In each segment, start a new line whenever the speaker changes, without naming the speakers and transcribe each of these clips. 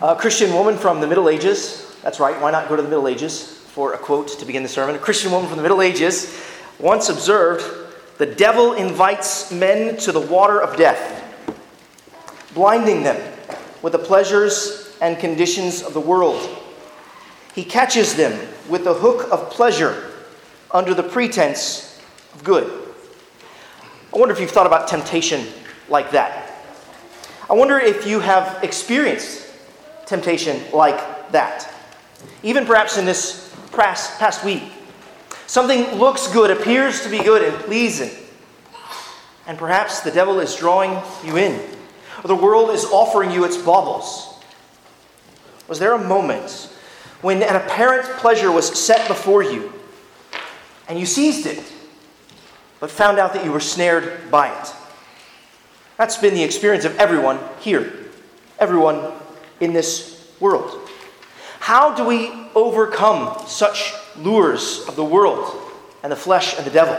A Christian woman from the Middle Ages, that's right, why not go to the Middle Ages for a quote to begin the sermon? A Christian woman from the Middle Ages once observed the devil invites men to the water of death, blinding them with the pleasures and conditions of the world. He catches them with the hook of pleasure under the pretense of good. I wonder if you've thought about temptation like that. I wonder if you have experienced temptation like that. Even perhaps in this past, past week. Something looks good, appears to be good and pleasing. And perhaps the devil is drawing you in, or the world is offering you its baubles. Was there a moment when an apparent pleasure was set before you and you seized it, but found out that you were snared by it? That's been the experience of everyone here, everyone in this world. How do we overcome such lures of the world and the flesh and the devil?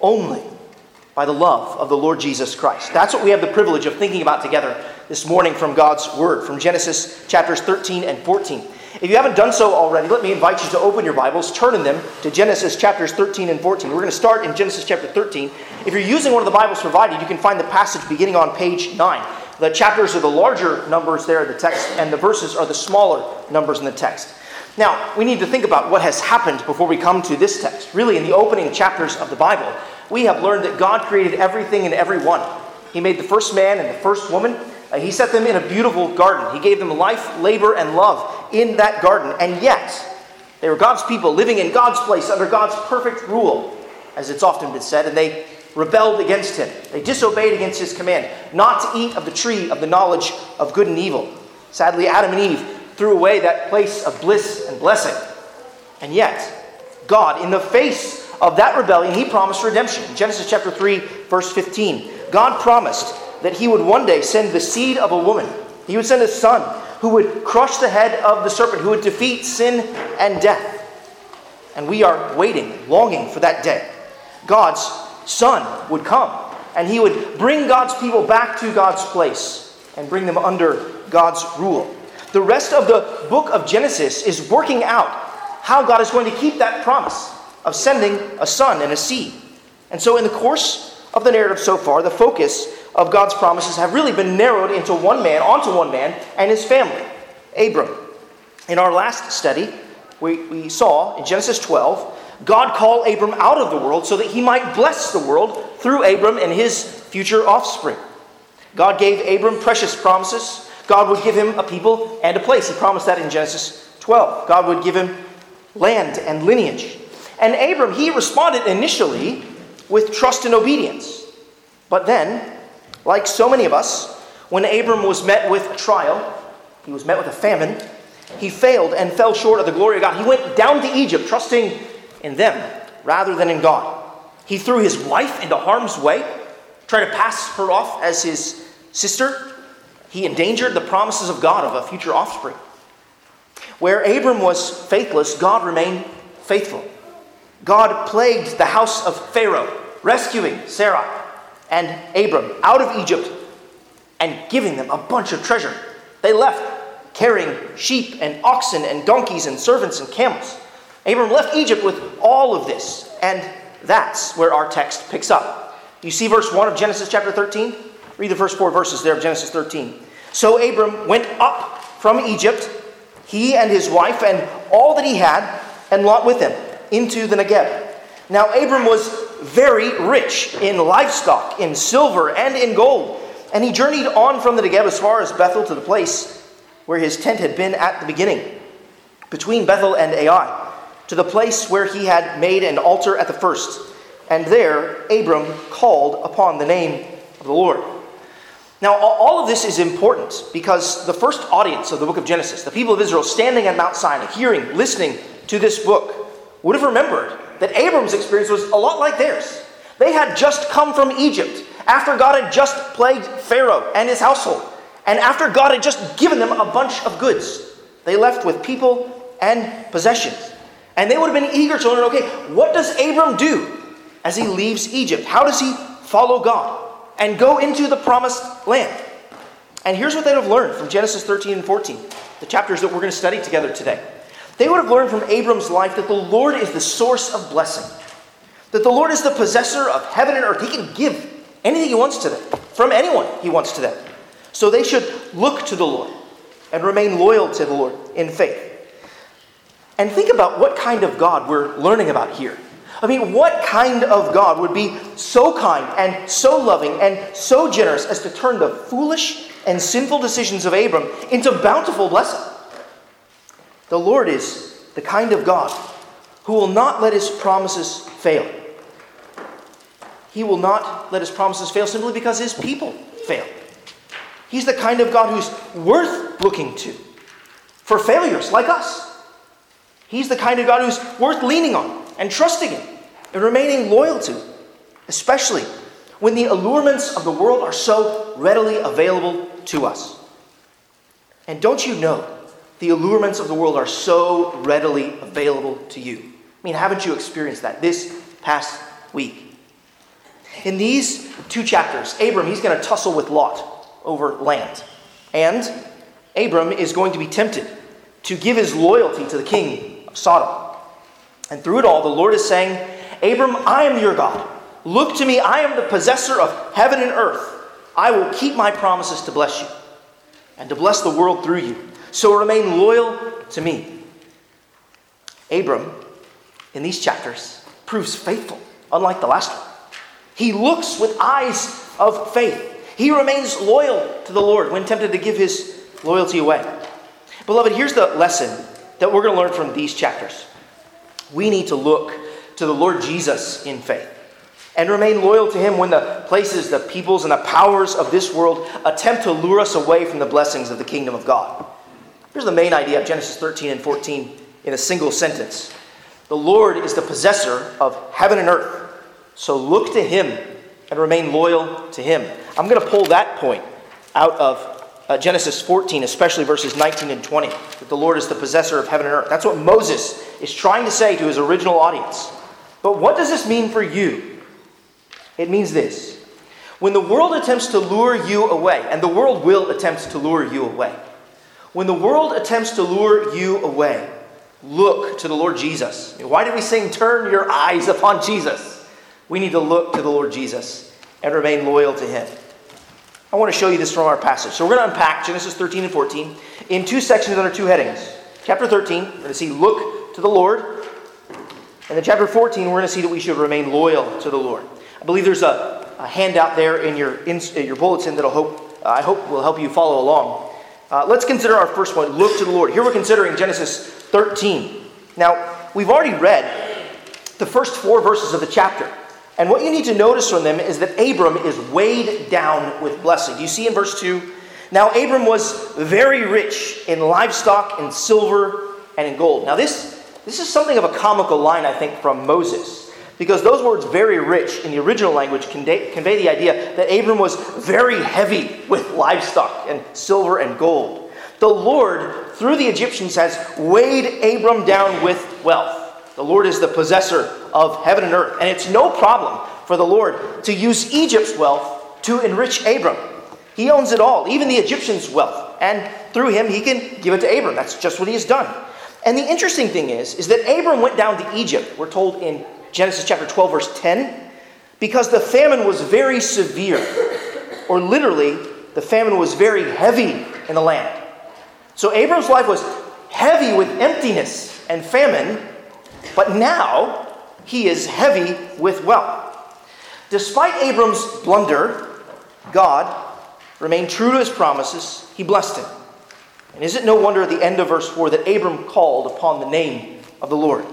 Only by the love of the Lord Jesus Christ. That's what we have the privilege of thinking about together this morning from God's Word, from Genesis chapters 13 and 14. If you haven't done so already, let me invite you to open your Bibles, turn in them to Genesis chapters 13 and 14. We're going to start in Genesis chapter 13. If you're using one of the Bibles provided, you can find the passage beginning on page 9. The chapters are the larger numbers there in the text, and the verses are the smaller numbers in the text. Now, we need to think about what has happened before we come to this text. Really, in the opening chapters of the Bible, we have learned that God created everything and everyone. He made the first man and the first woman. Uh, he set them in a beautiful garden. He gave them life, labor, and love in that garden. And yet, they were God's people living in God's place under God's perfect rule, as it's often been said, and they rebelled against him. They disobeyed against his command not to eat of the tree of the knowledge of good and evil. Sadly, Adam and Eve threw away that place of bliss and blessing. And yet, God, in the face of that rebellion, he promised redemption. Genesis chapter 3, verse 15. God promised that he would one day send the seed of a woman. He would send a son who would crush the head of the serpent, who would defeat sin and death. And we are waiting, longing for that day. God's son would come, and he would bring God's people back to God's place and bring them under God's rule. The rest of the book of Genesis is working out how God is going to keep that promise of sending a son and a seed. And so, in the course of the narrative so far, the focus of God's promises have really been narrowed into one man, onto one man, and his family, Abram. In our last study, we, we saw in Genesis 12, God called Abram out of the world so that he might bless the world through Abram and his future offspring. God gave Abram precious promises. God would give him a people and a place. He promised that in Genesis 12. God would give him land and lineage. And Abram, he responded initially with trust and obedience. But then like so many of us, when Abram was met with a trial, he was met with a famine, he failed and fell short of the glory of God. He went down to Egypt, trusting in them rather than in God. He threw his wife into harm's way, tried to pass her off as his sister. He endangered the promises of God of a future offspring. Where Abram was faithless, God remained faithful. God plagued the house of Pharaoh, rescuing Sarah and Abram out of Egypt and giving them a bunch of treasure. They left carrying sheep and oxen and donkeys and servants and camels. Abram left Egypt with all of this, and that's where our text picks up. You see verse 1 of Genesis chapter 13? Read the first four verses there of Genesis 13. So Abram went up from Egypt, he and his wife, and all that he had, and Lot with him, into the Negeb. Now Abram was very rich in livestock, in silver, and in gold. And he journeyed on from the Negeb as far as Bethel to the place where his tent had been at the beginning, between Bethel and Ai, to the place where he had made an altar at the first. And there Abram called upon the name of the Lord. Now, all of this is important because the first audience of the book of Genesis, the people of Israel standing at Mount Sinai, hearing, listening to this book, would have remembered that Abram's experience was a lot like theirs. They had just come from Egypt after God had just plagued Pharaoh and his household, and after God had just given them a bunch of goods. They left with people and possessions. And they would have been eager to learn okay, what does Abram do as he leaves Egypt? How does he follow God and go into the promised land? And here's what they'd have learned from Genesis 13 and 14, the chapters that we're going to study together today. They would have learned from Abram's life that the Lord is the source of blessing, that the Lord is the possessor of heaven and earth. He can give anything He wants to them, from anyone He wants to them. So they should look to the Lord and remain loyal to the Lord in faith. And think about what kind of God we're learning about here. I mean, what kind of God would be so kind and so loving and so generous as to turn the foolish and sinful decisions of Abram into bountiful blessing? The Lord is the kind of God who will not let his promises fail. He will not let his promises fail simply because his people fail. He's the kind of God who's worth looking to for failures like us. He's the kind of God who's worth leaning on and trusting in and remaining loyal to, especially when the allurements of the world are so readily available to us. And don't you know, the allurements of the world are so readily available to you? I mean, haven't you experienced that this past week? In these two chapters, Abram, he's going to tussle with Lot over land. And Abram is going to be tempted to give his loyalty to the king Sodom. And through it all, the Lord is saying, Abram, I am your God. Look to me, I am the possessor of heaven and earth. I will keep my promises to bless you and to bless the world through you. So remain loyal to me. Abram, in these chapters, proves faithful, unlike the last one. He looks with eyes of faith. He remains loyal to the Lord when tempted to give his loyalty away. Beloved, here's the lesson that we're going to learn from these chapters. We need to look to the Lord Jesus in faith and remain loyal to him when the places, the peoples, and the powers of this world attempt to lure us away from the blessings of the kingdom of God. Here's the main idea of Genesis 13 and 14 in a single sentence The Lord is the possessor of heaven and earth, so look to him and remain loyal to him. I'm going to pull that point out of uh, Genesis 14, especially verses 19 and 20, that the Lord is the possessor of heaven and earth. That's what Moses is trying to say to his original audience. But what does this mean for you? It means this. When the world attempts to lure you away, and the world will attempt to lure you away, when the world attempts to lure you away, look to the Lord Jesus. Why did we sing, Turn Your Eyes Upon Jesus? We need to look to the Lord Jesus and remain loyal to Him. I want to show you this from our passage. So we're going to unpack Genesis 13 and 14 in two sections under two headings. Chapter 13, we're going to see look to the Lord. And in chapter 14, we're going to see that we should remain loyal to the Lord. I believe there's a, a handout there in your, in, your bulletin that hope, uh, I hope will help you follow along. Uh, let's consider our first point look to the Lord. Here we're considering Genesis 13. Now, we've already read the first four verses of the chapter. And what you need to notice from them is that Abram is weighed down with blessing. You see in verse 2? Now, Abram was very rich in livestock, in silver, and in gold. Now, this, this is something of a comical line, I think, from Moses. Because those words, very rich, in the original language, convey, convey the idea that Abram was very heavy with livestock and silver and gold. The Lord, through the Egyptians, has weighed Abram down with wealth. The Lord is the possessor of heaven and earth. And it's no problem for the Lord to use Egypt's wealth to enrich Abram. He owns it all, even the Egyptians' wealth. And through him, he can give it to Abram. That's just what he has done. And the interesting thing is, is that Abram went down to Egypt, we're told in Genesis chapter 12, verse 10, because the famine was very severe. Or literally, the famine was very heavy in the land. So Abram's life was heavy with emptiness and famine, but now he is heavy with wealth. Despite Abram's blunder, God remained true to his promises. He blessed him. And is it no wonder at the end of verse 4 that Abram called upon the name of the Lord?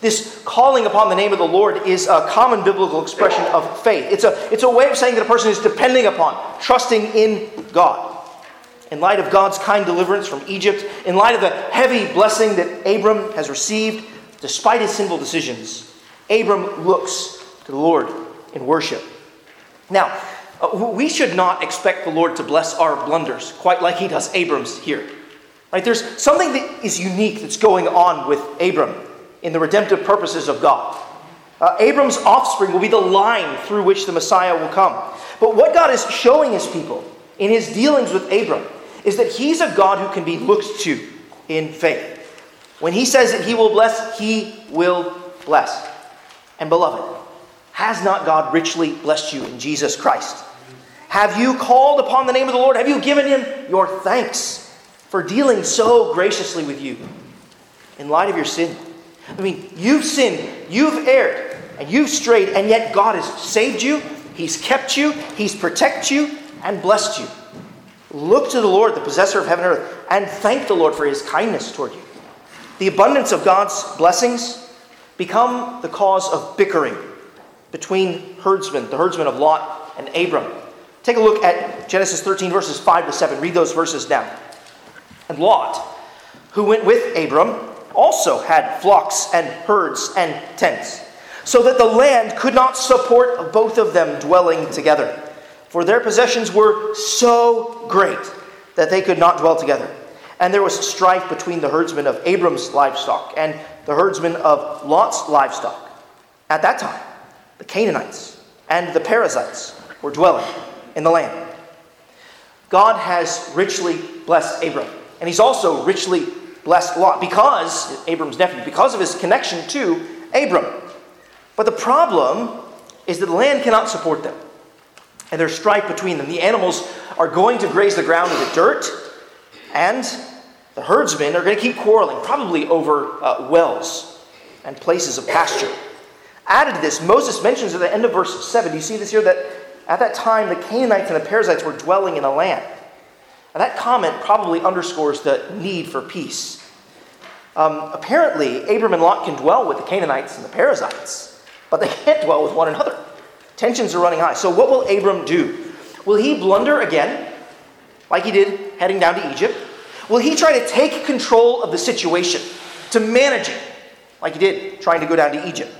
This calling upon the name of the Lord is a common biblical expression of faith. It's a, it's a way of saying that a person is depending upon, trusting in God. In light of God's kind deliverance from Egypt, in light of the heavy blessing that Abram has received, despite his sinful decisions, Abram looks to the Lord in worship. Now, uh, we should not expect the Lord to bless our blunders quite like he does Abram's here. Right? There's something that is unique that's going on with Abram in the redemptive purposes of God. Uh, Abram's offspring will be the line through which the Messiah will come. But what God is showing his people in his dealings with Abram is that he's a God who can be looked to in faith. When he says that he will bless, he will bless. And beloved, has not God richly blessed you in Jesus Christ? Have you called upon the name of the Lord? Have you given him your thanks for dealing so graciously with you in light of your sin? I mean, you've sinned, you've erred, and you've strayed, and yet God has saved you, He's kept you, He's protected you, and blessed you. Look to the Lord, the possessor of heaven and earth, and thank the Lord for His kindness toward you. The abundance of God's blessings become the cause of bickering between herdsmen, the herdsmen of Lot and Abram. Take a look at Genesis 13, verses 5 to 7. Read those verses down. And Lot, who went with Abram, also had flocks and herds and tents, so that the land could not support both of them dwelling together. For their possessions were so great that they could not dwell together. And there was strife between the herdsmen of Abram's livestock and the herdsmen of Lot's livestock. At that time, the Canaanites and the Perizzites were dwelling in the land. God has richly blessed Abram, and he's also richly blessed Lot because, Abram's nephew, because of his connection to Abram. But the problem is that the land cannot support them. And there's strife between them. The animals are going to graze the ground in the dirt, and the herdsmen are going to keep quarreling, probably over uh, wells and places of pasture. Added to this, Moses mentions at the end of verse 7, do you see this here? That at that time the Canaanites and the Perizzites were dwelling in the land. And that comment probably underscores the need for peace. Um, apparently, Abram and Lot can dwell with the Canaanites and the Perizzites, but they can't dwell with one another. Tensions are running high. So, what will Abram do? Will he blunder again, like he did heading down to Egypt? Will he try to take control of the situation, to manage it, like he did trying to go down to Egypt?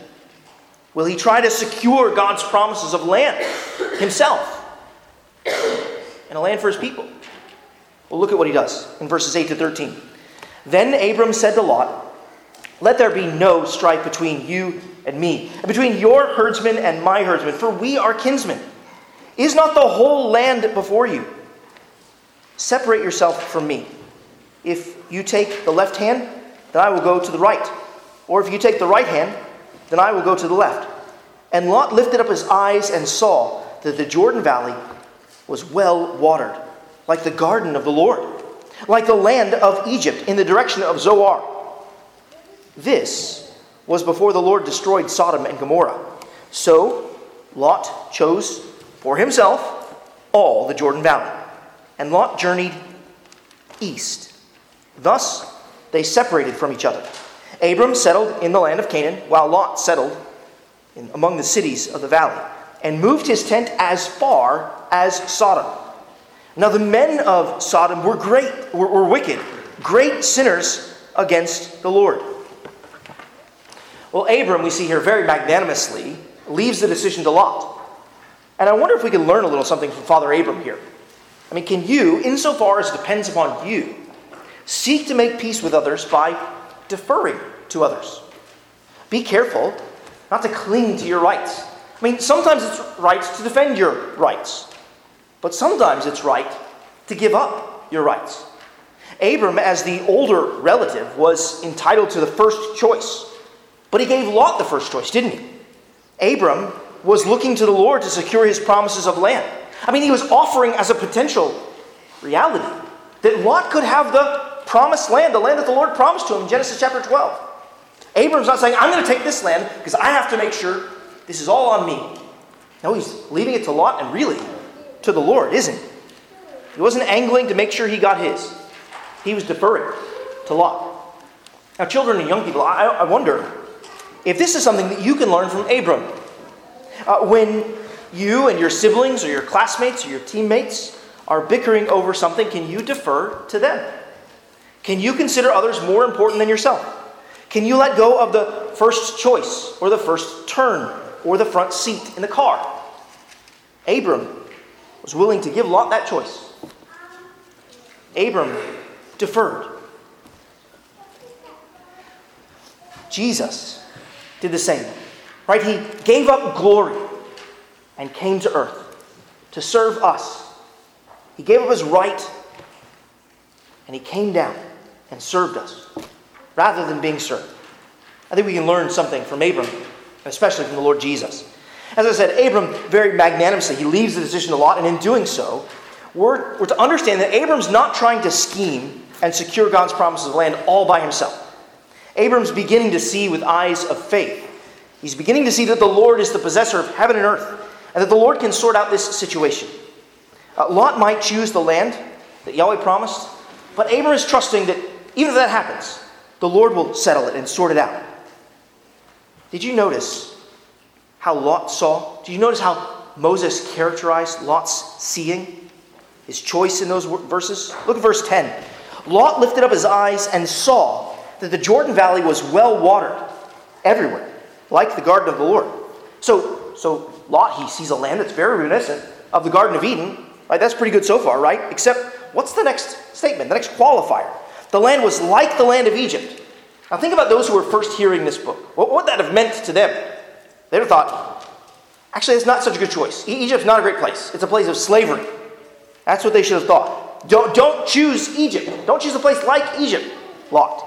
Will he try to secure God's promises of land himself and a land for his people? Well, look at what he does in verses 8 to 13. Then Abram said to Lot, Let there be no strife between you and me, and between your herdsmen and my herdsmen, for we are kinsmen. Is not the whole land before you? Separate yourself from me. If you take the left hand, then I will go to the right. Or if you take the right hand, then I will go to the left. And Lot lifted up his eyes and saw that the Jordan Valley was well watered like the garden of the Lord, like the land of Egypt in the direction of Zoar. This was before the Lord destroyed Sodom and Gomorrah. So Lot chose for himself all the Jordan Valley, and Lot journeyed east. Thus they separated from each other. Abram settled in the land of Canaan, while Lot settled in, among the cities of the valley, and moved his tent as far as Sodom. Now, the men of Sodom were great, were, were wicked, great sinners against the Lord. Well, Abram, we see here very magnanimously, leaves the decision to Lot. And I wonder if we can learn a little something from Father Abram here. I mean, can you, insofar as it depends upon you, seek to make peace with others by deferring to others? Be careful not to cling to your rights. I mean, sometimes it's right to defend your rights. But sometimes it's right to give up your rights. Abram, as the older relative, was entitled to the first choice. But he gave Lot the first choice, didn't he? Abram was looking to the Lord to secure his promises of land. I mean, he was offering as a potential reality that Lot could have the promised land, the land that the Lord promised to him in Genesis chapter 12. Abram's not saying, I'm going to take this land because I have to make sure this is all on me. No, he's leaving it to Lot, and really, to the Lord, isn't he? He wasn't angling to make sure he got his, he was deferring to Lot. Now, children and young people, I, I wonder if this is something that you can learn from Abram. Uh, when you and your siblings or your classmates or your teammates are bickering over something, can you defer to them? Can you consider others more important than yourself? Can you let go of the first choice or the first turn or the front seat in the car? Abram was willing to give Lot that choice. Abram deferred. Jesus did the same. Right? He gave up glory and came to earth to serve us He gave up his right and he came down and served us rather than being served. I think we can learn something from Abram, especially from the Lord Jesus. As I said, Abram very magnanimously, he leaves the decision a Lot, and in doing so, we're, we're to understand that Abram's not trying to scheme and secure God's promises of land all by himself. Abram's beginning to see with eyes of faith. He's beginning to see that the Lord is the possessor of heaven and earth, and that the Lord can sort out this situation. Uh, Lot might choose the land that Yahweh promised, but Abram is trusting that even if that happens, the Lord will settle it and sort it out. Did you notice how Lot saw? Did you notice how Moses characterized Lot's seeing? His choice in those verses? Look at verse 10. Lot lifted up his eyes and saw that the Jordan Valley was well watered everywhere, like the garden of the Lord. So, so Lot, he sees a land that's very reminiscent of the Garden of Eden. Right? That's pretty good so far, right? Except, what's the next statement, the next qualifier? The land was like the land of Egypt. Now think about those who were first hearing this book. What would that have meant to them? They'd have thought, actually, it's not such a good choice. Egypt's not a great place. It's a place of slavery. That's what they should have thought. Don't, don't choose Egypt. Don't choose a place like Egypt, Lot.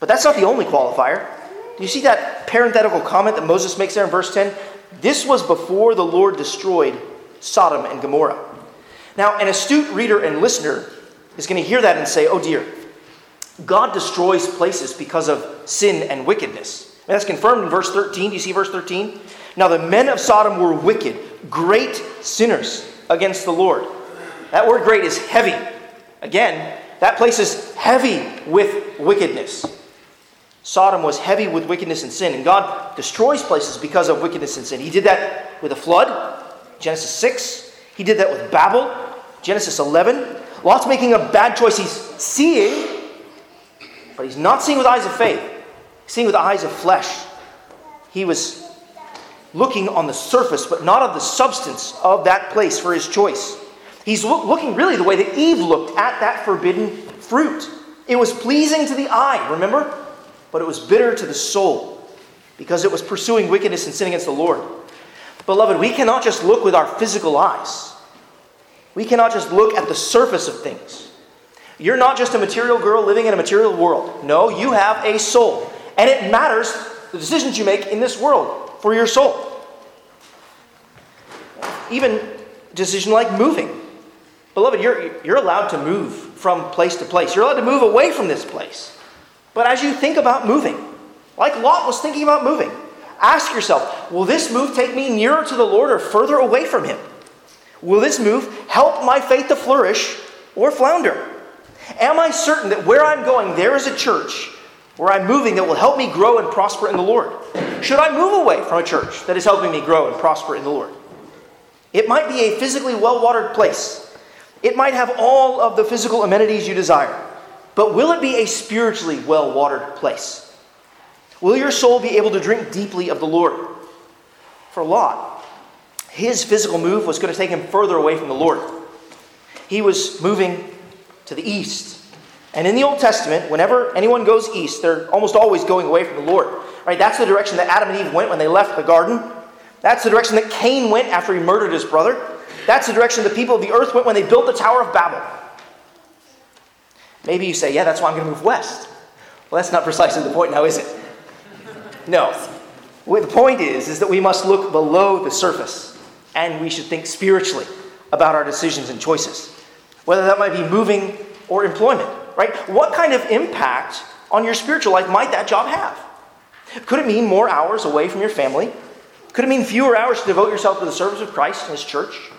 But that's not the only qualifier. Do you see that parenthetical comment that Moses makes there in verse 10? This was before the Lord destroyed Sodom and Gomorrah. Now, an astute reader and listener is going to hear that and say, oh dear, God destroys places because of sin and wickedness. And that's confirmed in verse 13. Do you see verse 13? Now, the men of Sodom were wicked, great sinners against the Lord. That word great is heavy. Again, that place is heavy with wickedness. Sodom was heavy with wickedness and sin, and God destroys places because of wickedness and sin. He did that with a flood, Genesis 6. He did that with Babel, Genesis 11. Lot's making a bad choice. He's seeing, but he's not seeing with eyes of faith, he's seeing with eyes of flesh. He was looking on the surface, but not of the substance of that place for his choice. He's looking really the way that Eve looked at that forbidden fruit. It was pleasing to the eye, remember? But it was bitter to the soul because it was pursuing wickedness and sin against the Lord. Beloved, we cannot just look with our physical eyes. We cannot just look at the surface of things. You're not just a material girl living in a material world. No, you have a soul. And it matters the decisions you make in this world for your soul. Even decision like moving. Beloved, you're, you're allowed to move from place to place. You're allowed to move away from this place. But as you think about moving, like Lot was thinking about moving, ask yourself will this move take me nearer to the Lord or further away from Him? Will this move help my faith to flourish or flounder? Am I certain that where I'm going, there is a church where I'm moving that will help me grow and prosper in the Lord? Should I move away from a church that is helping me grow and prosper in the Lord? It might be a physically well watered place it might have all of the physical amenities you desire, but will it be a spiritually well watered place? Will your soul be able to drink deeply of the Lord? For Lot, his physical move was going to take him further away from the Lord. He was moving to the east. And in the Old Testament, whenever anyone goes east, they're almost always going away from the Lord. Right? That's the direction that Adam and Eve went when they left the garden. That's the direction that Cain went after he murdered his brother. That's the direction the people of the earth went when they built the Tower of Babel. Maybe you say, yeah, that's why I'm going to move west. Well, that's not precisely the point now, is it? No. The point is, is that we must look below the surface and we should think spiritually about our decisions and choices. Whether that might be moving or employment, right? What kind of impact on your spiritual life might that job have? Could it mean more hours away from your family? Could it mean fewer hours to devote yourself to the service of Christ and His church?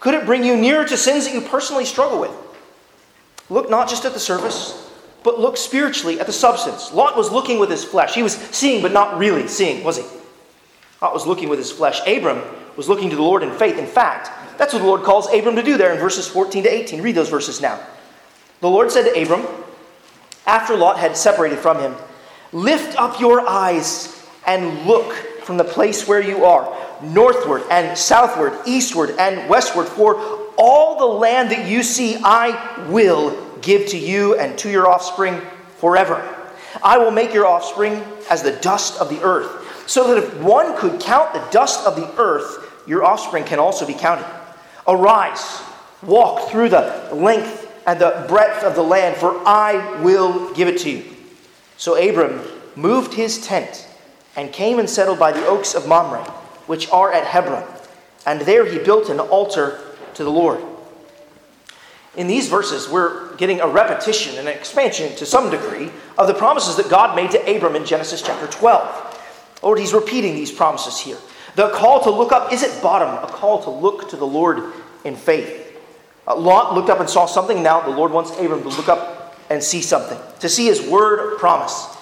Could it bring you nearer to sins that you personally struggle with? Look not just at the surface, but look spiritually at the substance. Lot was looking with his flesh. He was seeing, but not really seeing, was he? Lot was looking with his flesh. Abram was looking to the Lord in faith. In fact, that's what the Lord calls Abram to do there in verses 14 to 18. Read those verses now. The Lord said to Abram, after Lot had separated from him, Lift up your eyes and look from the place where you are northward and southward, eastward and westward. For all the land that you see, I will give to you and to your offspring forever. I will make your offspring as the dust of the earth, so that if one could count the dust of the earth, your offspring can also be counted. Arise, Walk through the length and the breadth of the land, for I will give it to you. So Abram moved his tent and came and settled by the oaks of Mamre, which are at Hebron. And there he built an altar to the Lord. In these verses, we're getting a repetition and an expansion to some degree of the promises that God made to Abram in Genesis chapter 12. Lord, he's repeating these promises here. The call to look up is at bottom a call to look to the Lord in faith. Uh, Lot looked up and saw something. Now the Lord wants Abram to look up and see something, to see his word promise.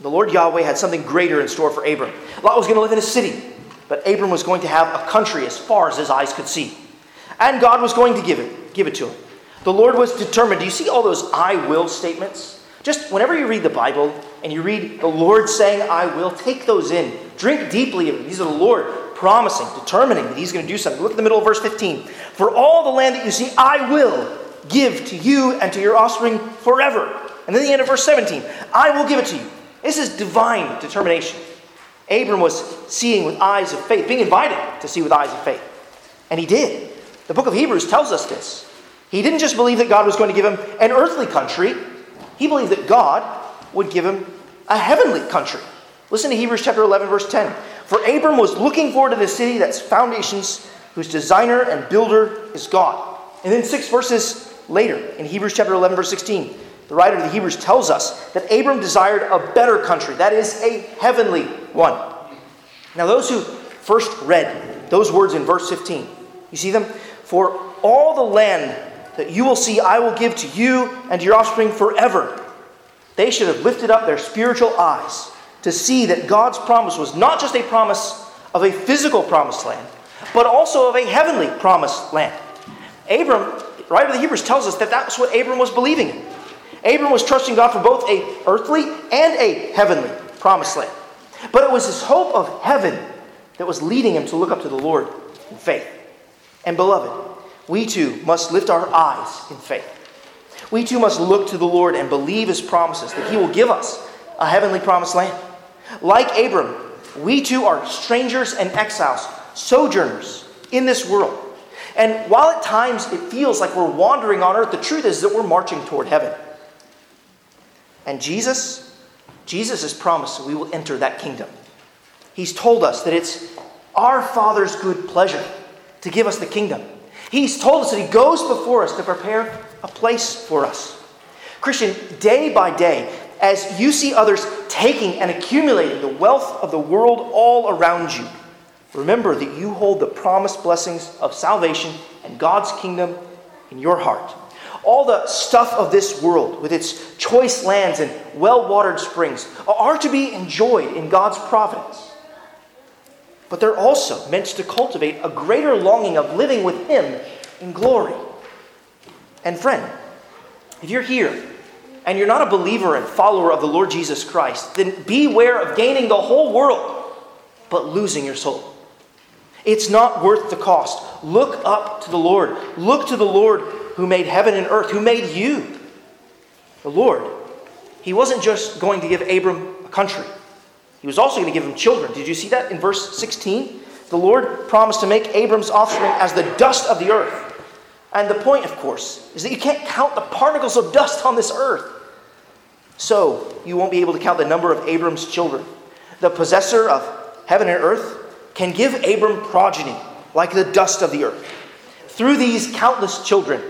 The Lord Yahweh had something greater in store for Abram. Lot was going to live in a city, but Abram was going to have a country as far as his eyes could see. And God was going to give it, give it to him. The Lord was determined. Do you see all those I will statements? Just whenever you read the Bible and you read the Lord saying, I will, take those in. Drink deeply of them. These are the Lord promising, determining that He's going to do something. Look at the middle of verse 15. For all the land that you see, I will give to you and to your offspring forever. And then the end of verse 17, I will give it to you. This is divine determination. Abram was seeing with eyes of faith, being invited to see with eyes of faith. And he did. The book of Hebrews tells us this. He didn't just believe that God was going to give him an earthly country, he believed that God would give him a heavenly country. Listen to Hebrews chapter 11, verse 10. For Abram was looking forward to the city that's foundations, whose designer and builder is God. And then six verses later, in Hebrews chapter 11, verse 16, the writer of the Hebrews tells us that Abram desired a better country, that is, a heavenly one. Now, those who first read those words in verse 15, you see them? For all the land that you will see, I will give to you and your offspring forever. They should have lifted up their spiritual eyes to see that God's promise was not just a promise of a physical promised land, but also of a heavenly promised land. Abram, writer of the Hebrews tells us that that's what Abram was believing in. Abram was trusting God for both a earthly and a heavenly promised land. But it was his hope of heaven that was leading him to look up to the Lord in faith. And beloved, we too must lift our eyes in faith. We too must look to the Lord and believe his promises that he will give us a heavenly promised land. Like Abram, we too are strangers and exiles, sojourners in this world. And while at times it feels like we're wandering on earth, the truth is that we're marching toward heaven. And Jesus, Jesus has promised we will enter that kingdom. He's told us that it's our Father's good pleasure to give us the kingdom. He's told us that He goes before us to prepare a place for us. Christian, day by day, as you see others taking and accumulating the wealth of the world all around you, remember that you hold the promised blessings of salvation and God's kingdom in your heart. All the stuff of this world, with its choice lands and well watered springs, are to be enjoyed in God's providence. But they're also meant to cultivate a greater longing of living with Him in glory. And, friend, if you're here and you're not a believer and follower of the Lord Jesus Christ, then beware of gaining the whole world but losing your soul. It's not worth the cost. Look up to the Lord. Look to the Lord who made heaven and earth, who made you. The Lord. He wasn't just going to give Abram a country, he was also going to give him children. Did you see that in verse 16? The Lord promised to make Abram's offspring as the dust of the earth. And the point, of course, is that you can't count the particles of dust on this earth. So you won't be able to count the number of Abram's children. The possessor of heaven and earth can give Abram progeny like the dust of the earth. Through these countless children,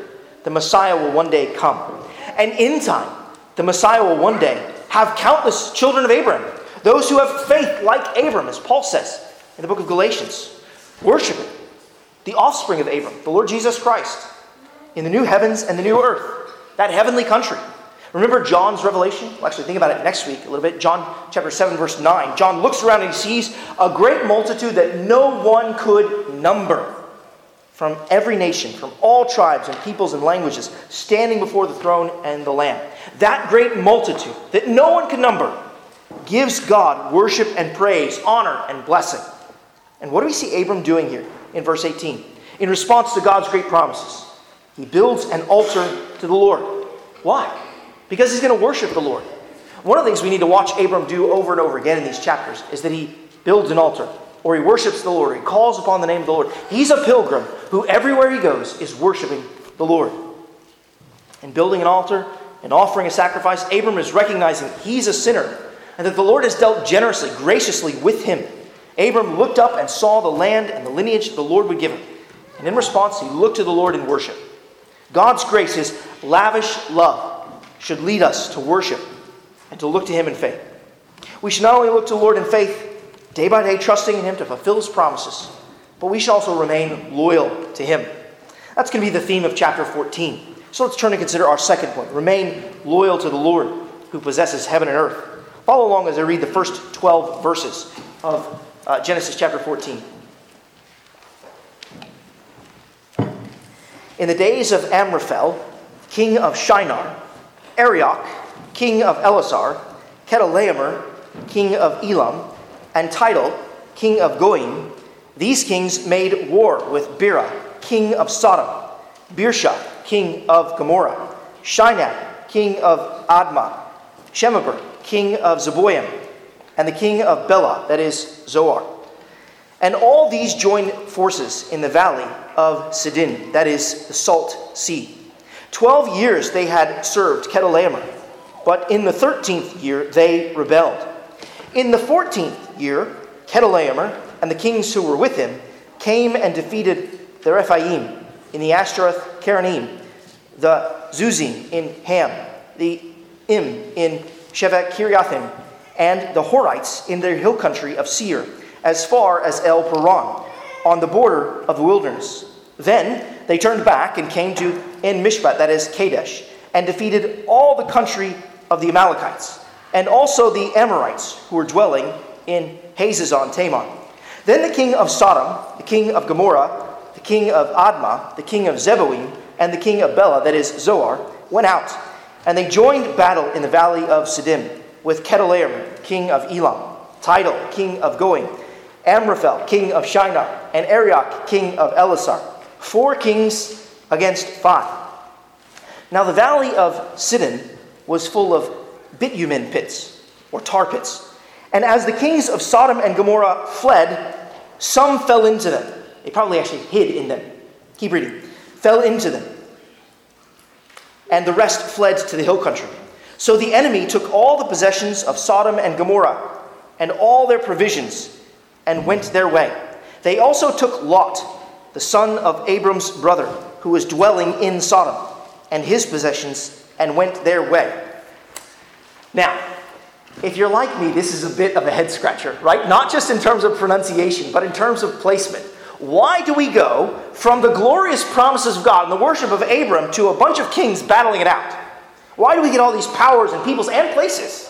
the Messiah will one day come. And in time, the Messiah will one day have countless children of Abraham, those who have faith like Abram, as Paul says in the book of Galatians, worshiping the offspring of Abram, the Lord Jesus Christ in the new heavens and the new earth, that heavenly country. Remember John's revelation? We'll actually think about it next week a little bit. John chapter 7, verse 9. John looks around and he sees a great multitude that no one could number from every nation, from all tribes and peoples and languages, standing before the throne and the Lamb. That great multitude that no one can number gives God worship and praise, honor and blessing. And what do we see Abram doing here in verse 18? In response to God's great promises. He builds an altar to the Lord. Why? Because he's going to worship the Lord. One of the things we need to watch Abram do over and over again in these chapters is that he builds an altar. or he worships the Lord, he calls upon the name of the Lord. He's a pilgrim who everywhere he goes is worshiping the Lord. In building an altar and offering a sacrifice, Abram is recognizing he's a sinner and that the Lord has dealt generously, graciously with him. Abram looked up and saw the land and the lineage the Lord would give him. And in response, he looked to the Lord in worship. God's grace, his lavish love, should lead us to worship and to look to him in faith. We should not only look to the Lord in faith, day by day, trusting in him to fulfill his promises, but we should also remain loyal to him. That's going to be the theme of chapter 14. So let's turn and consider our second point remain loyal to the Lord who possesses heaven and earth. Follow along as I read the first 12 verses of uh, Genesis chapter 14. In the days of Amraphel, king of Shinar, Arioch, king of Ellasar, Chedorlaomer, king of Elam, and Tidal, king of Goyim, these kings made war with Bera, king of Sodom, Birsha, king of Gomorrah, Shinab, king of Admah, Shemeber, king of Zeboim, and the king of Bela, that is Zoar. And all these joined forces in the valley of Siddim, that is the Salt Sea. Twelve years they had served Chedorlaomer, but in the thirteenth year they rebelled. In the fourteenth year, Chedorlaomer and the kings who were with him came and defeated the Rephaim in the Ashtaroth Karnaim, the Zuzim in Ham, the Im in Shaveh Kiriathaim, and the Horites in their hill country of Seir, as far as El Paran, on the border of the wilderness. Then they turned back and came to En Mishpat, that is Kadesh, and defeated all the country of the Amalekites, and also the Amorites who were dwelling in Hazazon Tamar. Then the king of Sodom, the king of Gomorrah, the king of Admah, the king of Zeboim, and the king of Bela, that is Zoar, went out, and they joined battle in the valley of Siddim with Chedorlaomer, king of Elam, Tidal, king of Goyim, Amraphel, king of Shinar, and Arioch, king of Ellasar. Four kings against five. Now the valley of Siddim was full of bitumen pits, or tar pits. And as the kings of Sodom and Gomorrah fled, some fell into them. They probably actually hid in them. Keep reading. Fell into them. And the rest fled to the hill country. So the enemy took all the possessions of Sodom and Gomorrah and all their provisions and went their way. They also took Lot, the son of Abram's brother, who was dwelling in Sodom, and his possessions and went their way. Now, if you're like me, this is a bit of a head scratcher, right? Not just in terms of pronunciation, but in terms of placement. Why do we go from the glorious promises of God and the worship of Abram to a bunch of kings battling it out? Why do we get all these powers and peoples and places?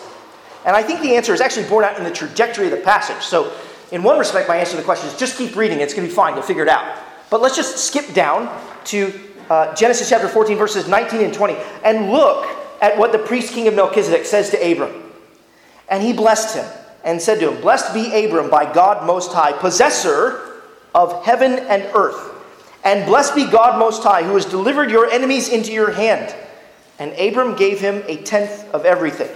And I think the answer is actually borne out in the trajectory of the passage. So, in one respect, my answer to the question is just keep reading. It's going to be fine. You'll figure it out. But let's just skip down to uh, Genesis chapter 14, verses 19 and 20, and look at what the priest king of Melchizedek says to Abram. And he blessed him and said to him, Blessed be Abram by God Most High, possessor of heaven and earth. And blessed be God Most High, who has delivered your enemies into your hand. And Abram gave him a tenth of everything.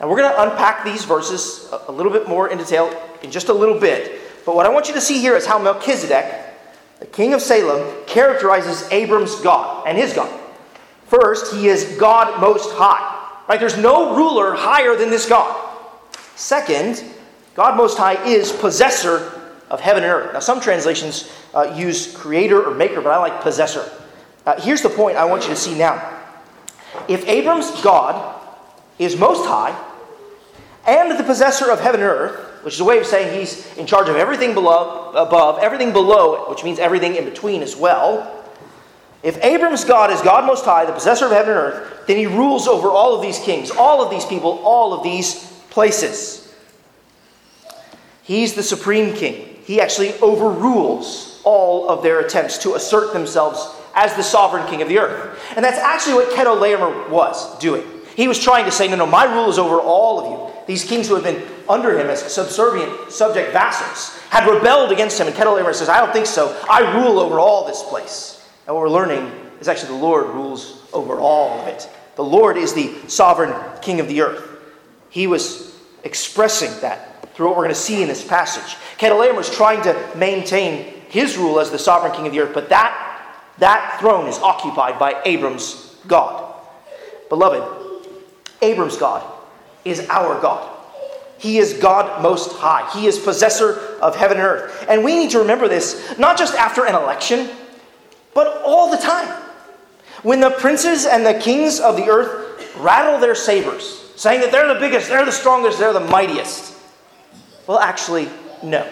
Now, we're going to unpack these verses a little bit more in detail in just a little bit. But what I want you to see here is how Melchizedek, the king of Salem, characterizes Abram's God and his God. First, he is God Most High. Right? There's no ruler higher than this God. Second, God Most High is possessor of heaven and earth. Now, some translations uh, use creator or maker, but I like possessor. Uh, here's the point I want you to see now. If Abram's God is most high and the possessor of heaven and earth, which is a way of saying he's in charge of everything below, above, everything below, which means everything in between as well. If Abram's God is God Most High, the possessor of heaven and earth, then he rules over all of these kings, all of these people, all of these places. He's the supreme king. He actually overrules all of their attempts to assert themselves as the sovereign king of the earth. And that's actually what Chedorlaomer was doing. He was trying to say, no, no, my rule is over all of you. These kings who have been under him as subservient, subject vassals had rebelled against him. And Chedorlaomer says, I don't think so. I rule over all this place. And what we're learning is actually the Lord rules over all of it. The Lord is the sovereign king of the earth. He was expressing that through what we're going to see in this passage. Chedorlaomer was trying to maintain his rule as the sovereign king of the earth, but that, that throne is occupied by Abram's God. Beloved, Abram's God is our God. He is God most high. He is possessor of heaven and earth. And we need to remember this not just after an election, but all the time. When the princes and the kings of the earth rattle their sabers, saying that they're the biggest, they're the strongest, they're the mightiest. Well, actually, no.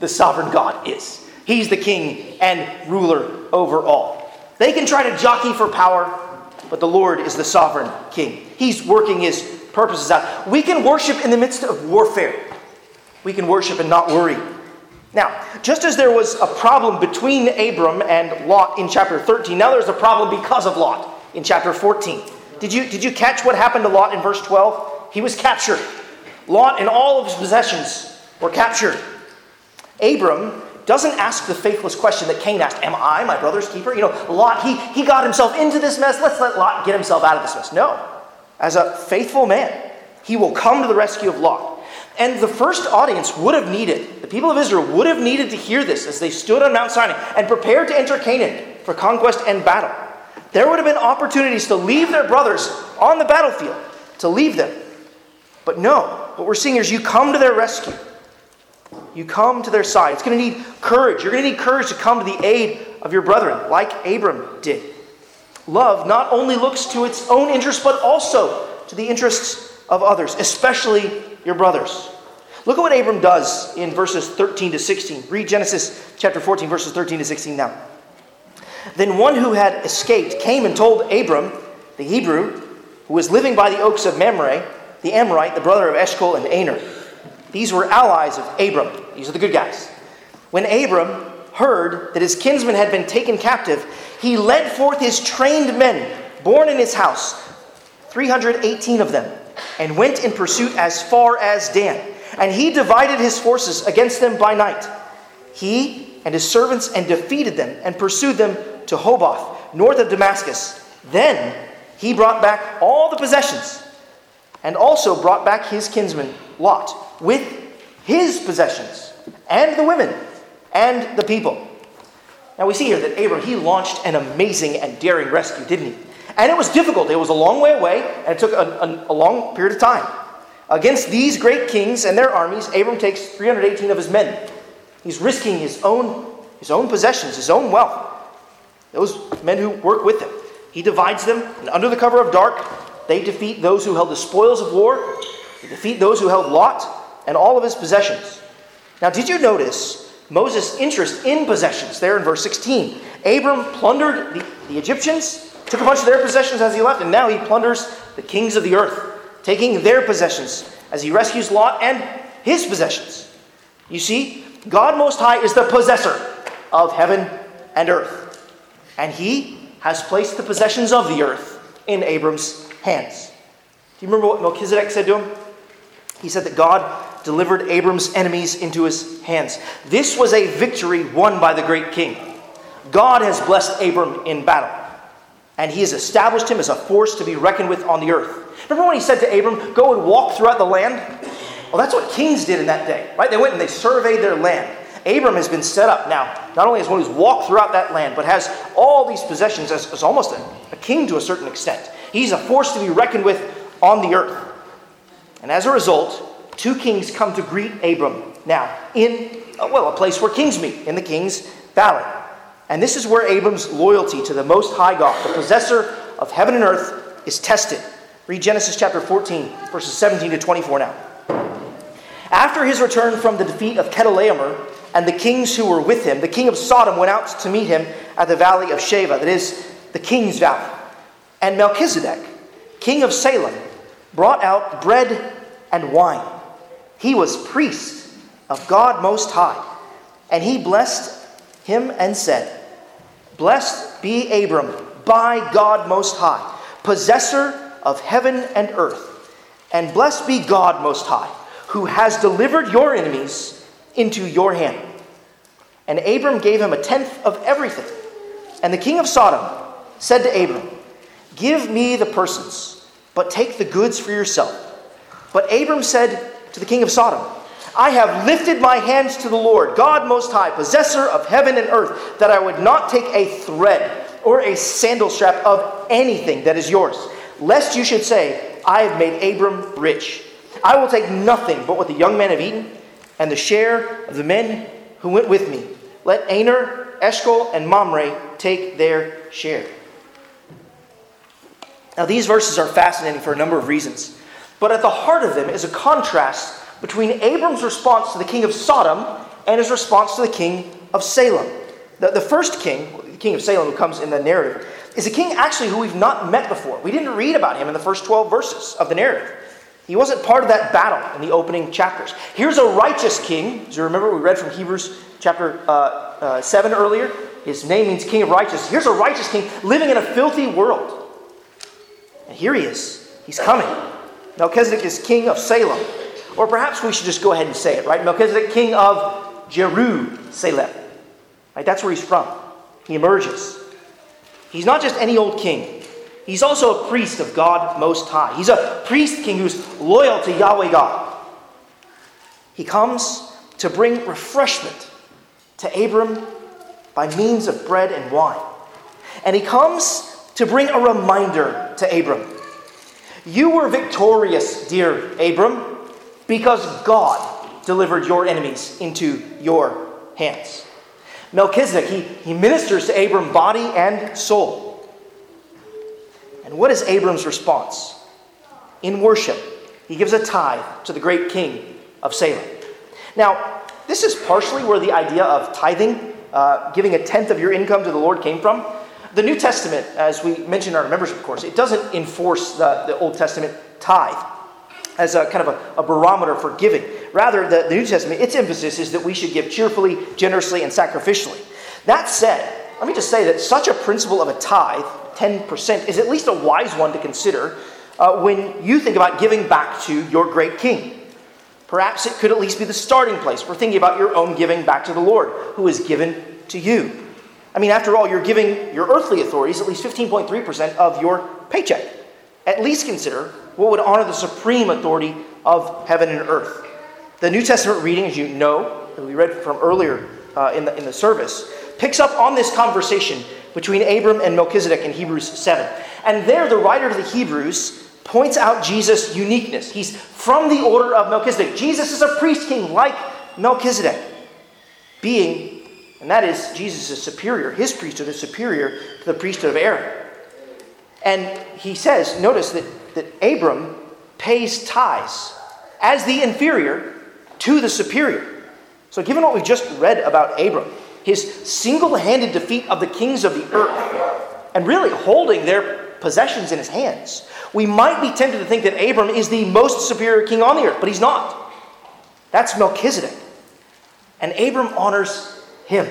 The sovereign God is. He's the king and ruler over all. They can try to jockey for power, but the Lord is the sovereign king. He's working his purposes out. We can worship in the midst of warfare. We can worship and not worry. Now, just as there was a problem between Abram and Lot in chapter 13, now there's a problem because of Lot in chapter 14. Did you, did you catch what happened to Lot in verse 12? He was captured. Lot and all of his possessions were captured. Abram doesn't ask the faithless question that Cain asked Am I my brother's keeper? You know, Lot, he, he got himself into this mess. Let's let Lot get himself out of this mess. No. As a faithful man, he will come to the rescue of Lot. And the first audience would have needed, the people of Israel would have needed to hear this as they stood on Mount Sinai and prepared to enter Canaan for conquest and battle. There would have been opportunities to leave their brothers on the battlefield, to leave them. But no, what we're seeing is you come to their rescue. You come to their side. It's going to need courage. You're going to need courage to come to the aid of your brethren, like Abram did. Love not only looks to its own interests, but also to the interests of others, especially your brothers. Look at what Abram does in verses 13 to 16. Read Genesis chapter 14, verses 13 to 16 now. Then one who had escaped came and told Abram, the Hebrew, who was living by the oaks of Mamre, the Amorite, the brother of Eshcol and Aner. These were allies of Abram. These are the good guys. When Abram heard that his kinsman had been taken captive, he led forth his trained men, born in his house, 318 of them, and went in pursuit as far as Dan. And he divided his forces against them by night. He and his servants and defeated them and pursued them to Hobath, north of Damascus. Then he brought back all the possessions and also brought back his kinsman Lot with his possessions and the women and the people. Now we see here that Abram, he launched an amazing and daring rescue, didn't he? And it was difficult. It was a long way away, and it took a, a, a long period of time. Against these great kings and their armies, Abram takes 318 of his men. He's risking his own, his own possessions, his own wealth. Those men who work with him. He divides them, and under the cover of dark, they defeat those who held the spoils of war, they defeat those who held Lot and all of his possessions. Now, did you notice Moses' interest in possessions there in verse 16? Abram plundered the, the Egyptians, took a bunch of their possessions as he left, and now he plunders the kings of the earth, taking their possessions as he rescues Lot and his possessions. You see, God Most High is the possessor of heaven and earth. And he has placed the possessions of the earth in Abram's hands. Do you remember what Melchizedek said to him? He said that God delivered Abram's enemies into his hands. This was a victory won by the great king. God has blessed Abram in battle, and he has established him as a force to be reckoned with on the earth. Remember when he said to Abram, Go and walk throughout the land? Well, that's what kings did in that day, right? They went and they surveyed their land. Abram has been set up now, not only as one who's walked throughout that land, but has all these possessions as, as almost a, a king to a certain extent. He's a force to be reckoned with on the earth. And as a result, two kings come to greet Abram now in, uh, well, a place where kings meet, in the king's valley. And this is where Abram's loyalty to the Most High God, the possessor of heaven and earth, is tested. Read Genesis chapter 14, verses 17 to 24 now. After his return from the defeat of Chedorlaomer and the kings who were with him, the king of Sodom went out to meet him at the valley of Shaveh, that is, the king's valley. And Melchizedek, king of Salem, brought out bread and wine. He was priest of God Most High. And he blessed him and said, Blessed be Abram by God Most High, possessor of heaven and earth. And blessed be God Most High, who has delivered your enemies into your hand. And Abram gave him a tenth of everything. And the king of Sodom said to Abram, Give me the persons, but take the goods for yourself. But Abram said to the king of Sodom, I have lifted my hands to the Lord, God Most High, possessor of heaven and earth, that I would not take a thread or a sandal strap of anything that is yours, lest you should say, I have made Abram rich. I will take nothing but what the young men have eaten, and the share of the men who went with me. Let Aner, Eshcol, and Mamre take their share. Now, these verses are fascinating for a number of reasons, but at the heart of them is a contrast between Abram's response to the king of Sodom and his response to the king of Salem. The, the first king, the king of Salem, who comes in the narrative, is a king actually who we've not met before. We didn't read about him in the first 12 verses of the narrative. He wasn't part of that battle in the opening chapters. Here's a righteous king. Do you remember we read from Hebrews chapter uh, uh, 7 earlier? His name means king of righteousness. Here's a righteous king living in a filthy world. And here he is. He's coming. Melchizedek is king of Salem. Or perhaps we should just go ahead and say it, right? Melchizedek, king of Jerusalem. Right? That's where he's from. He emerges. He's not just any old king. He's also a priest of God Most High. He's a priest king who's loyal to Yahweh God. He comes to bring refreshment to Abram by means of bread and wine. And he comes to bring a reminder to Abram. You were victorious, dear Abram, because God delivered your enemies into your hands. Melchizedek, he, he ministers to Abram body and soul. And what is Abram's response? In worship, he gives a tithe to the great king of Salem. Now, this is partially where the idea of tithing, uh, giving a tenth of your income to the Lord, came from. The New Testament, as we mentioned in our membership course, it doesn't enforce the, the Old Testament tithe as a kind of a, a barometer for giving. Rather, the, the New Testament, its emphasis is that we should give cheerfully, generously, and sacrificially. That said, let me just say that such a principle of a tithe, 10%, is at least a wise one to consider uh, when you think about giving back to your great king. Perhaps it could at least be the starting place for thinking about your own giving back to the Lord, who has given to you. I mean, after all, you're giving your earthly authorities at least 15.3% of your paycheck. At least consider what would honor the supreme authority of heaven and earth. The New Testament reading, as you know, that we read from earlier uh, in, the, in the service, picks up on this conversation between Abram and Melchizedek in Hebrews 7. And there, the writer to the Hebrews points out Jesus' uniqueness. He's from the order of Melchizedek. Jesus is a priest king like Melchizedek, being, and that is, Jesus is superior. His priesthood is superior to the priesthood of Aaron. And he says, notice that, that Abram pays tithes as the inferior to the superior. So, given what we just read about Abram, his single handed defeat of the kings of the earth, and really holding their possessions in his hands, we might be tempted to think that Abram is the most superior king on the earth, but he's not. That's Melchizedek. And Abram honors him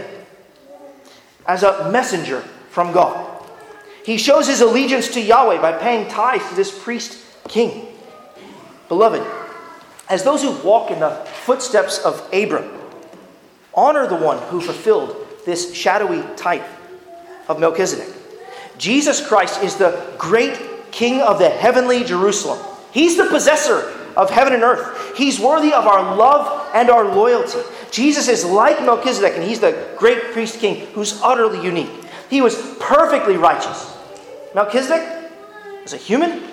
as a messenger from God. He shows his allegiance to Yahweh by paying tithes to this priest king. Beloved, as those who walk in the footsteps of Abram, honor the one who fulfilled this shadowy type of Melchizedek. Jesus Christ is the great king of the heavenly Jerusalem. He's the possessor of heaven and earth. He's worthy of our love and our loyalty. Jesus is like Melchizedek, and he's the great priest king who's utterly unique. He was perfectly righteous. Melchizedek was a human,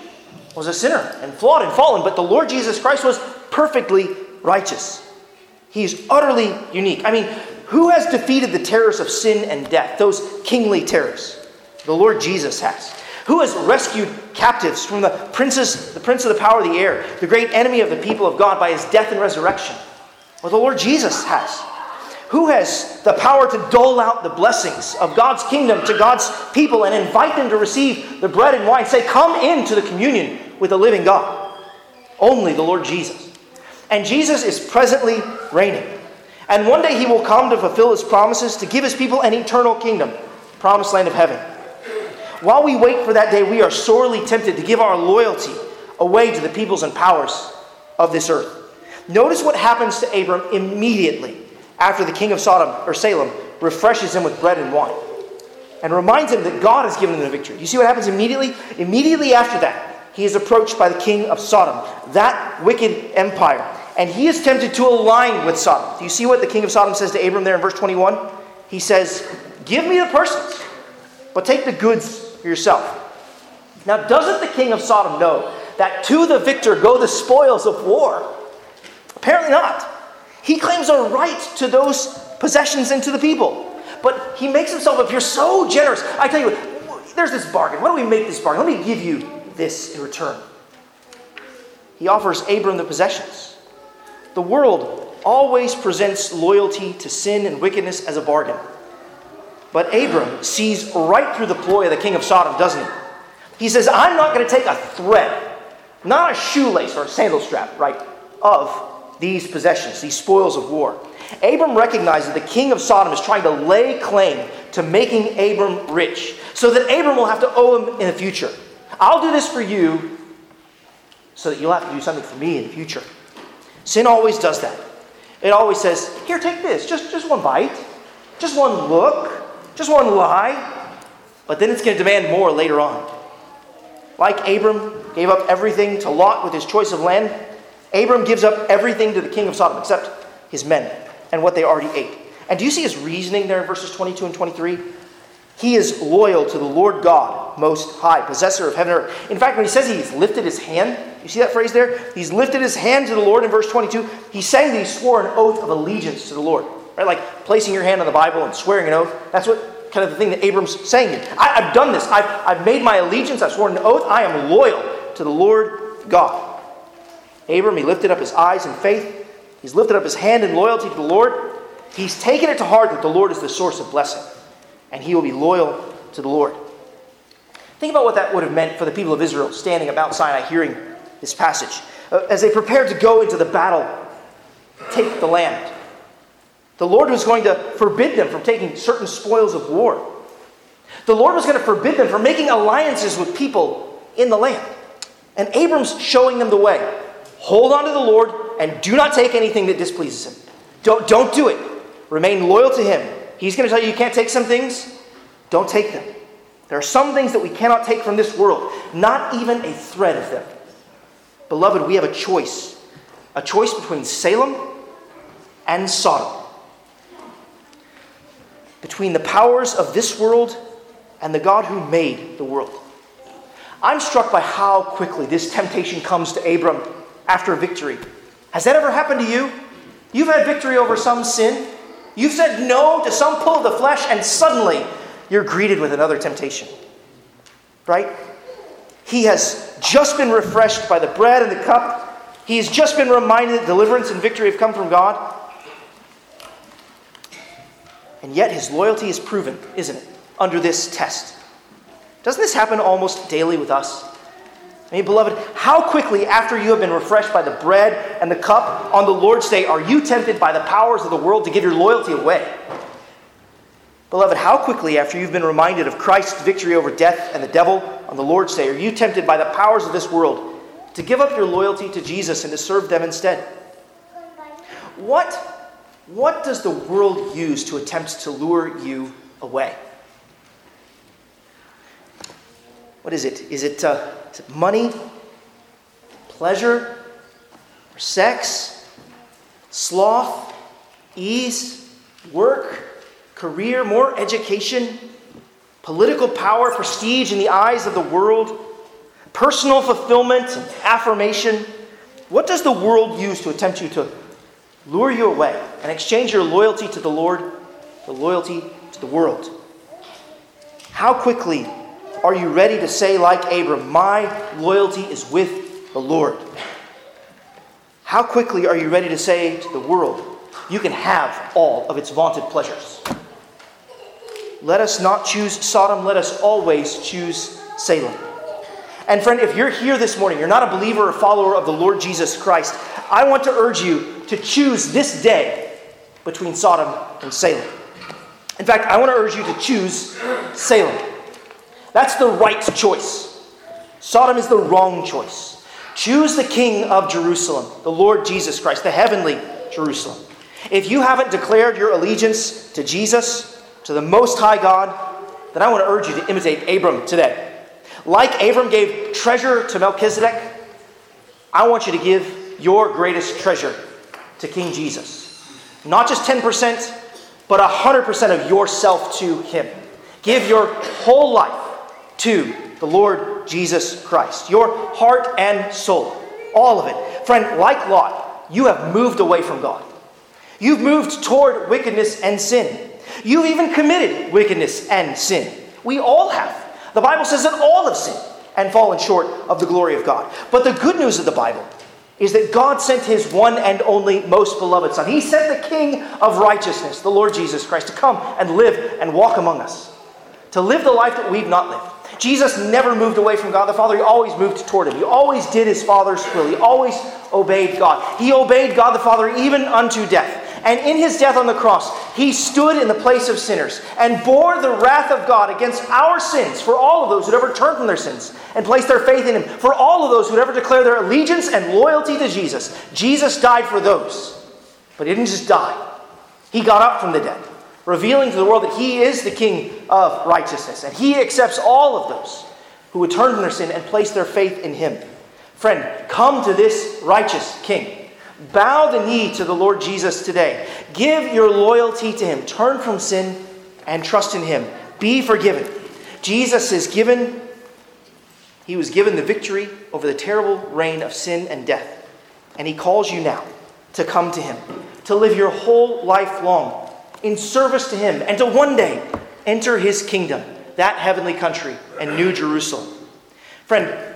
was a sinner, and flawed and fallen, but the Lord Jesus Christ was perfectly righteous. He's utterly unique. I mean, who has defeated the terrors of sin and death, those kingly terrors? The Lord Jesus has. Who has rescued captives from the princes, the prince of the power of the air, the great enemy of the people of God by his death and resurrection? Well, the Lord Jesus has. Who has the power to dole out the blessings of God's kingdom to God's people and invite them to receive the bread and wine? Say, come into the communion with the living God. Only the Lord Jesus. And Jesus is presently reigning. And one day he will come to fulfill his promises to give his people an eternal kingdom, promised land of heaven. While we wait for that day, we are sorely tempted to give our loyalty away to the peoples and powers of this earth. Notice what happens to Abram immediately after the king of Sodom or Salem refreshes him with bread and wine and reminds him that God has given him the victory. Do you see what happens immediately? Immediately after that, he is approached by the king of Sodom, that wicked empire. and he is tempted to align with Sodom. Do you see what the king of Sodom says to Abram there in verse 21? He says, Give me the persons, but take the goods for yourself. Now, doesn't the king of Sodom know that to the victor go the spoils of war? Apparently not. He claims a right to those possessions and to the people. But he makes himself appear so generous. I tell you, there's this bargain. Why don't we make this bargain? Let me give you this in return. He offers Abram the possessions. The world always presents loyalty to sin and wickedness as a bargain. But Abram sees right through the ploy of the king of Sodom, doesn't he? He says, I'm not going to take a thread, not a shoelace or a sandal strap, right, of these possessions, these spoils of war. Abram recognizes the king of Sodom is trying to lay claim to making Abram rich so that Abram will have to owe him in the future. I'll do this for you so that you'll have to do something for me in the future. Sin always does that. It always says, Here, take this, just, just one bite, just one look, just one lie. But then it's going to demand more later on. Like Abram gave up everything to Lot with his choice of land, Abram gives up everything to the king of Sodom except his men and what they already ate. And do you see his reasoning there in verses 22 and 23? He is loyal to the Lord God, Most High, possessor of heaven and earth. In fact, when he says he's lifted his hand, you see that phrase there? He's lifted his hand to the Lord in verse 22. He's saying that he swore an oath of allegiance to the Lord. Right? Like placing your hand on the Bible and swearing an oath. That's what kind of the thing that Abram's saying here. I, have done this. I've, I've made my allegiance. I've sworn an oath. I am loyal to the Lord God. Abram, he lifted up his eyes in faith. He's lifted up his hand in loyalty to the Lord. He's taken it to heart that the Lord is the source of blessing, and he will be loyal to the Lord. Think about what that would have meant for the people of Israel standing at Mount Sinai hearing this passage. Uh, as they prepared to go into the battle, take the land, the Lord was going to forbid them from taking certain spoils of war. The Lord was going to forbid them from making alliances with people in the land. And Abram's showing them the way. Hold on to the Lord and do not take anything that displeases him. Don't, don't do it. Remain loyal to Him. He's going to tell you you can't take some things. Don't take them. There are some things that we cannot take from this world, not even a thread of them. Beloved, we have a choice a choice between Salem and Sodom, between the powers of this world and the God who made the world. I'm struck by how quickly this temptation comes to Abram after victory. Has that ever happened to you? You've had victory over some sin, You've said no to some pull of the flesh, and suddenly you're greeted with another temptation. Right? He has just been refreshed by the bread and the cup. He has just been reminded that deliverance and victory have come from God. And yet his loyalty is proven, isn't it, under this test? Doesn't this happen almost daily with us? I mean, beloved, how quickly after you have been refreshed by the bread and the cup on the Lord's day are you tempted by the powers of the world to give your loyalty away? Beloved, how quickly after you've been reminded of Christ's victory over death and the devil on the Lord's day are you tempted by the powers of this world to give up your loyalty to Jesus and to serve them instead? What, what does the world use to attempt to lure you away? What is it? Is it, uh, is it money, pleasure, or sex, sloth, ease, work, career, more education, political power, prestige in the eyes of the world, personal fulfillment and affirmation? What does the world use to attempt you to lure you away and exchange your loyalty to the Lord for loyalty to the world? How quickly are you ready to say, like Abram, My loyalty is with the Lord? How quickly are you ready to say to the world, You can have all of its vaunted pleasures? Let us not choose Sodom, let us always choose Salem. And friend, if you're here this morning, you're not a believer or follower of the Lord Jesus Christ, I want to urge you to choose this day between Sodom and Salem. In fact, I want to urge you to choose Salem. That's the right choice. Sodom is the wrong choice. Choose the King of Jerusalem, the Lord Jesus Christ, the heavenly Jerusalem. If you haven't declared your allegiance to Jesus, to the Most High God, then I want to urge you to imitate Abram today. Like Abram gave treasure to Melchizedek, I want you to give your greatest treasure to King Jesus. Not just 10%, but 100% of yourself to Him. Give your whole life to the Lord Jesus Christ, your heart and soul, all of it. Friend, like Lot, you have moved away from God. You've moved toward wickedness and sin. You've even committed wickedness and sin. We all have. The Bible says that all have sinned and fallen short of the glory of God. But the good news of the Bible is that God sent his one and only most beloved Son. He sent the King of righteousness, the Lord Jesus Christ, to come and live and walk among us, to live the life that we've not lived. Jesus never moved away from God the Father. He always moved toward Him. He always did His Father's will. He always obeyed God. He obeyed God the Father even unto death. And in his death on the cross, he stood in the place of sinners and bore the wrath of God against our sins for all of those who'd ever turned from their sins and placed their faith in him, for all of those who'd ever declare their allegiance and loyalty to Jesus. Jesus died for those. But he didn't just die, he got up from the dead, revealing to the world that he is the King of righteousness. And he accepts all of those who would turn from their sin and place their faith in him. Friend, come to this righteous King. Bow the knee to the Lord Jesus today. Give your loyalty to Him. Turn from sin and trust in Him. Be forgiven. Jesus is given, He was given the victory over the terrible reign of sin and death. And He calls you now to come to Him, to live your whole life long in service to Him, and to one day enter His kingdom, that heavenly country and New Jerusalem. Friend,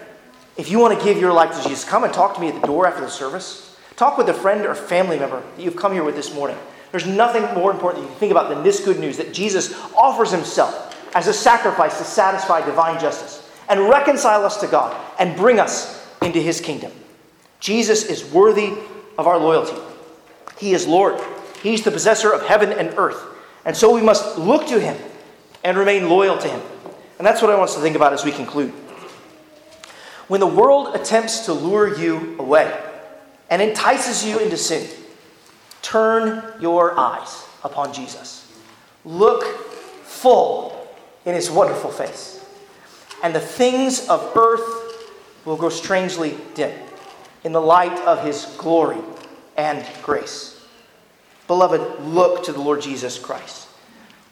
if you want to give your life to Jesus, come and talk to me at the door after the service. Talk with a friend or family member that you've come here with this morning. There's nothing more important that you can think about than this good news that Jesus offers himself as a sacrifice to satisfy divine justice and reconcile us to God and bring us into his kingdom. Jesus is worthy of our loyalty. He is Lord, He's the possessor of heaven and earth. And so we must look to him and remain loyal to him. And that's what I want us to think about as we conclude. When the world attempts to lure you away, and entices you into sin, turn your eyes upon Jesus. Look full in his wonderful face, and the things of earth will grow strangely dim in the light of his glory and grace. Beloved, look to the Lord Jesus Christ.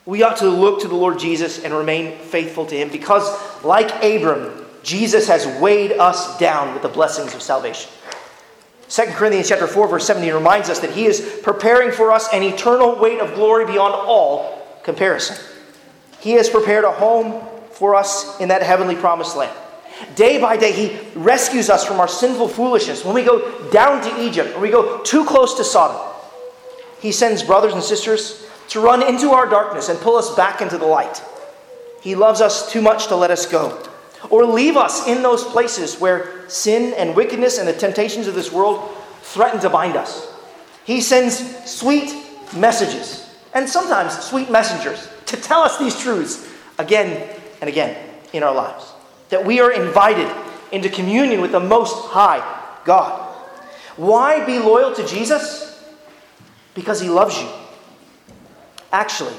We ought to look to the Lord Jesus and remain faithful to him because, like Abram, Jesus has weighed us down with the blessings of salvation. 2 Corinthians chapter 4 verse 17 reminds us that he is preparing for us an eternal weight of glory beyond all comparison. He has prepared a home for us in that heavenly promised land. Day by day, he rescues us from our sinful foolishness. When we go down to Egypt or we go too close to Sodom, he sends brothers and sisters to run into our darkness and pull us back into the light. He loves us too much to let us go or leave us in those places where sin and wickedness and the temptations of this world threaten to bind us. He sends sweet messages and sometimes sweet messengers to tell us these truths again and again in our lives. That we are invited into communion with the Most High God. Why be loyal to Jesus? Because He loves you. Actually,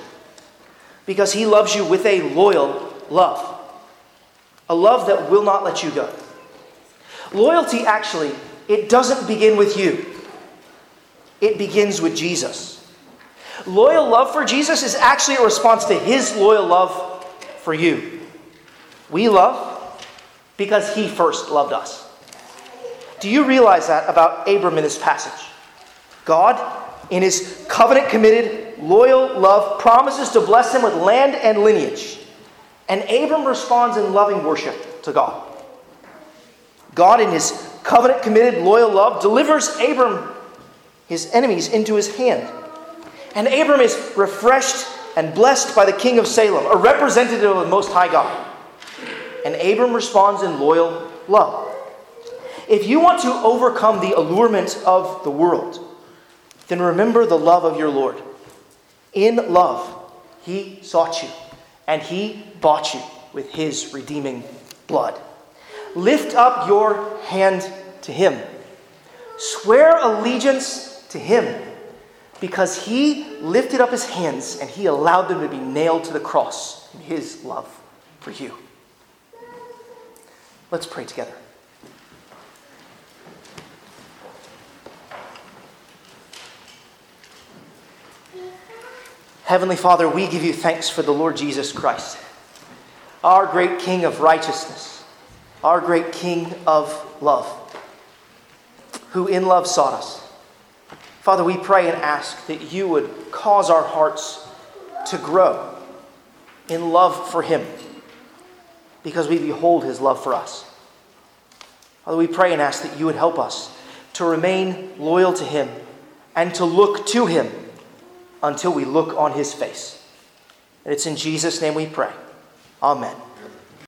because He loves you with a loyal love a love that will not let you go. Loyalty, actually, it doesn't begin with you, it begins with Jesus. Loyal love for Jesus is actually a response to his loyal love for you. We love because he first loved us. Do you realize that about Abram in this passage? God, in his covenant committed, loyal love, promises to bless him with land and lineage. And Abram responds in loving worship to God. God, in his covenant committed, loyal love, delivers Abram, his enemies, into his hand. And Abram is refreshed and blessed by the king of Salem, a representative of the Most High God. And Abram responds in loyal love. If you want to overcome the allurement of the world, then remember the love of your Lord. In love, he sought you and he bought you with his redeeming blood. Lift up your hand to him. Swear allegiance to him because he lifted up his hands and he allowed them to be nailed to the cross in his love for you. Let's pray together. Heavenly Father, we give you thanks for the Lord Jesus Christ, our great King of righteousness, our great King of love, who in love sought us. Father, we pray and ask that you would cause our hearts to grow in love for him because we behold his love for us. Father, we pray and ask that you would help us to remain loyal to him and to look to him until we look on his face. And it's in Jesus' name we pray. Amen.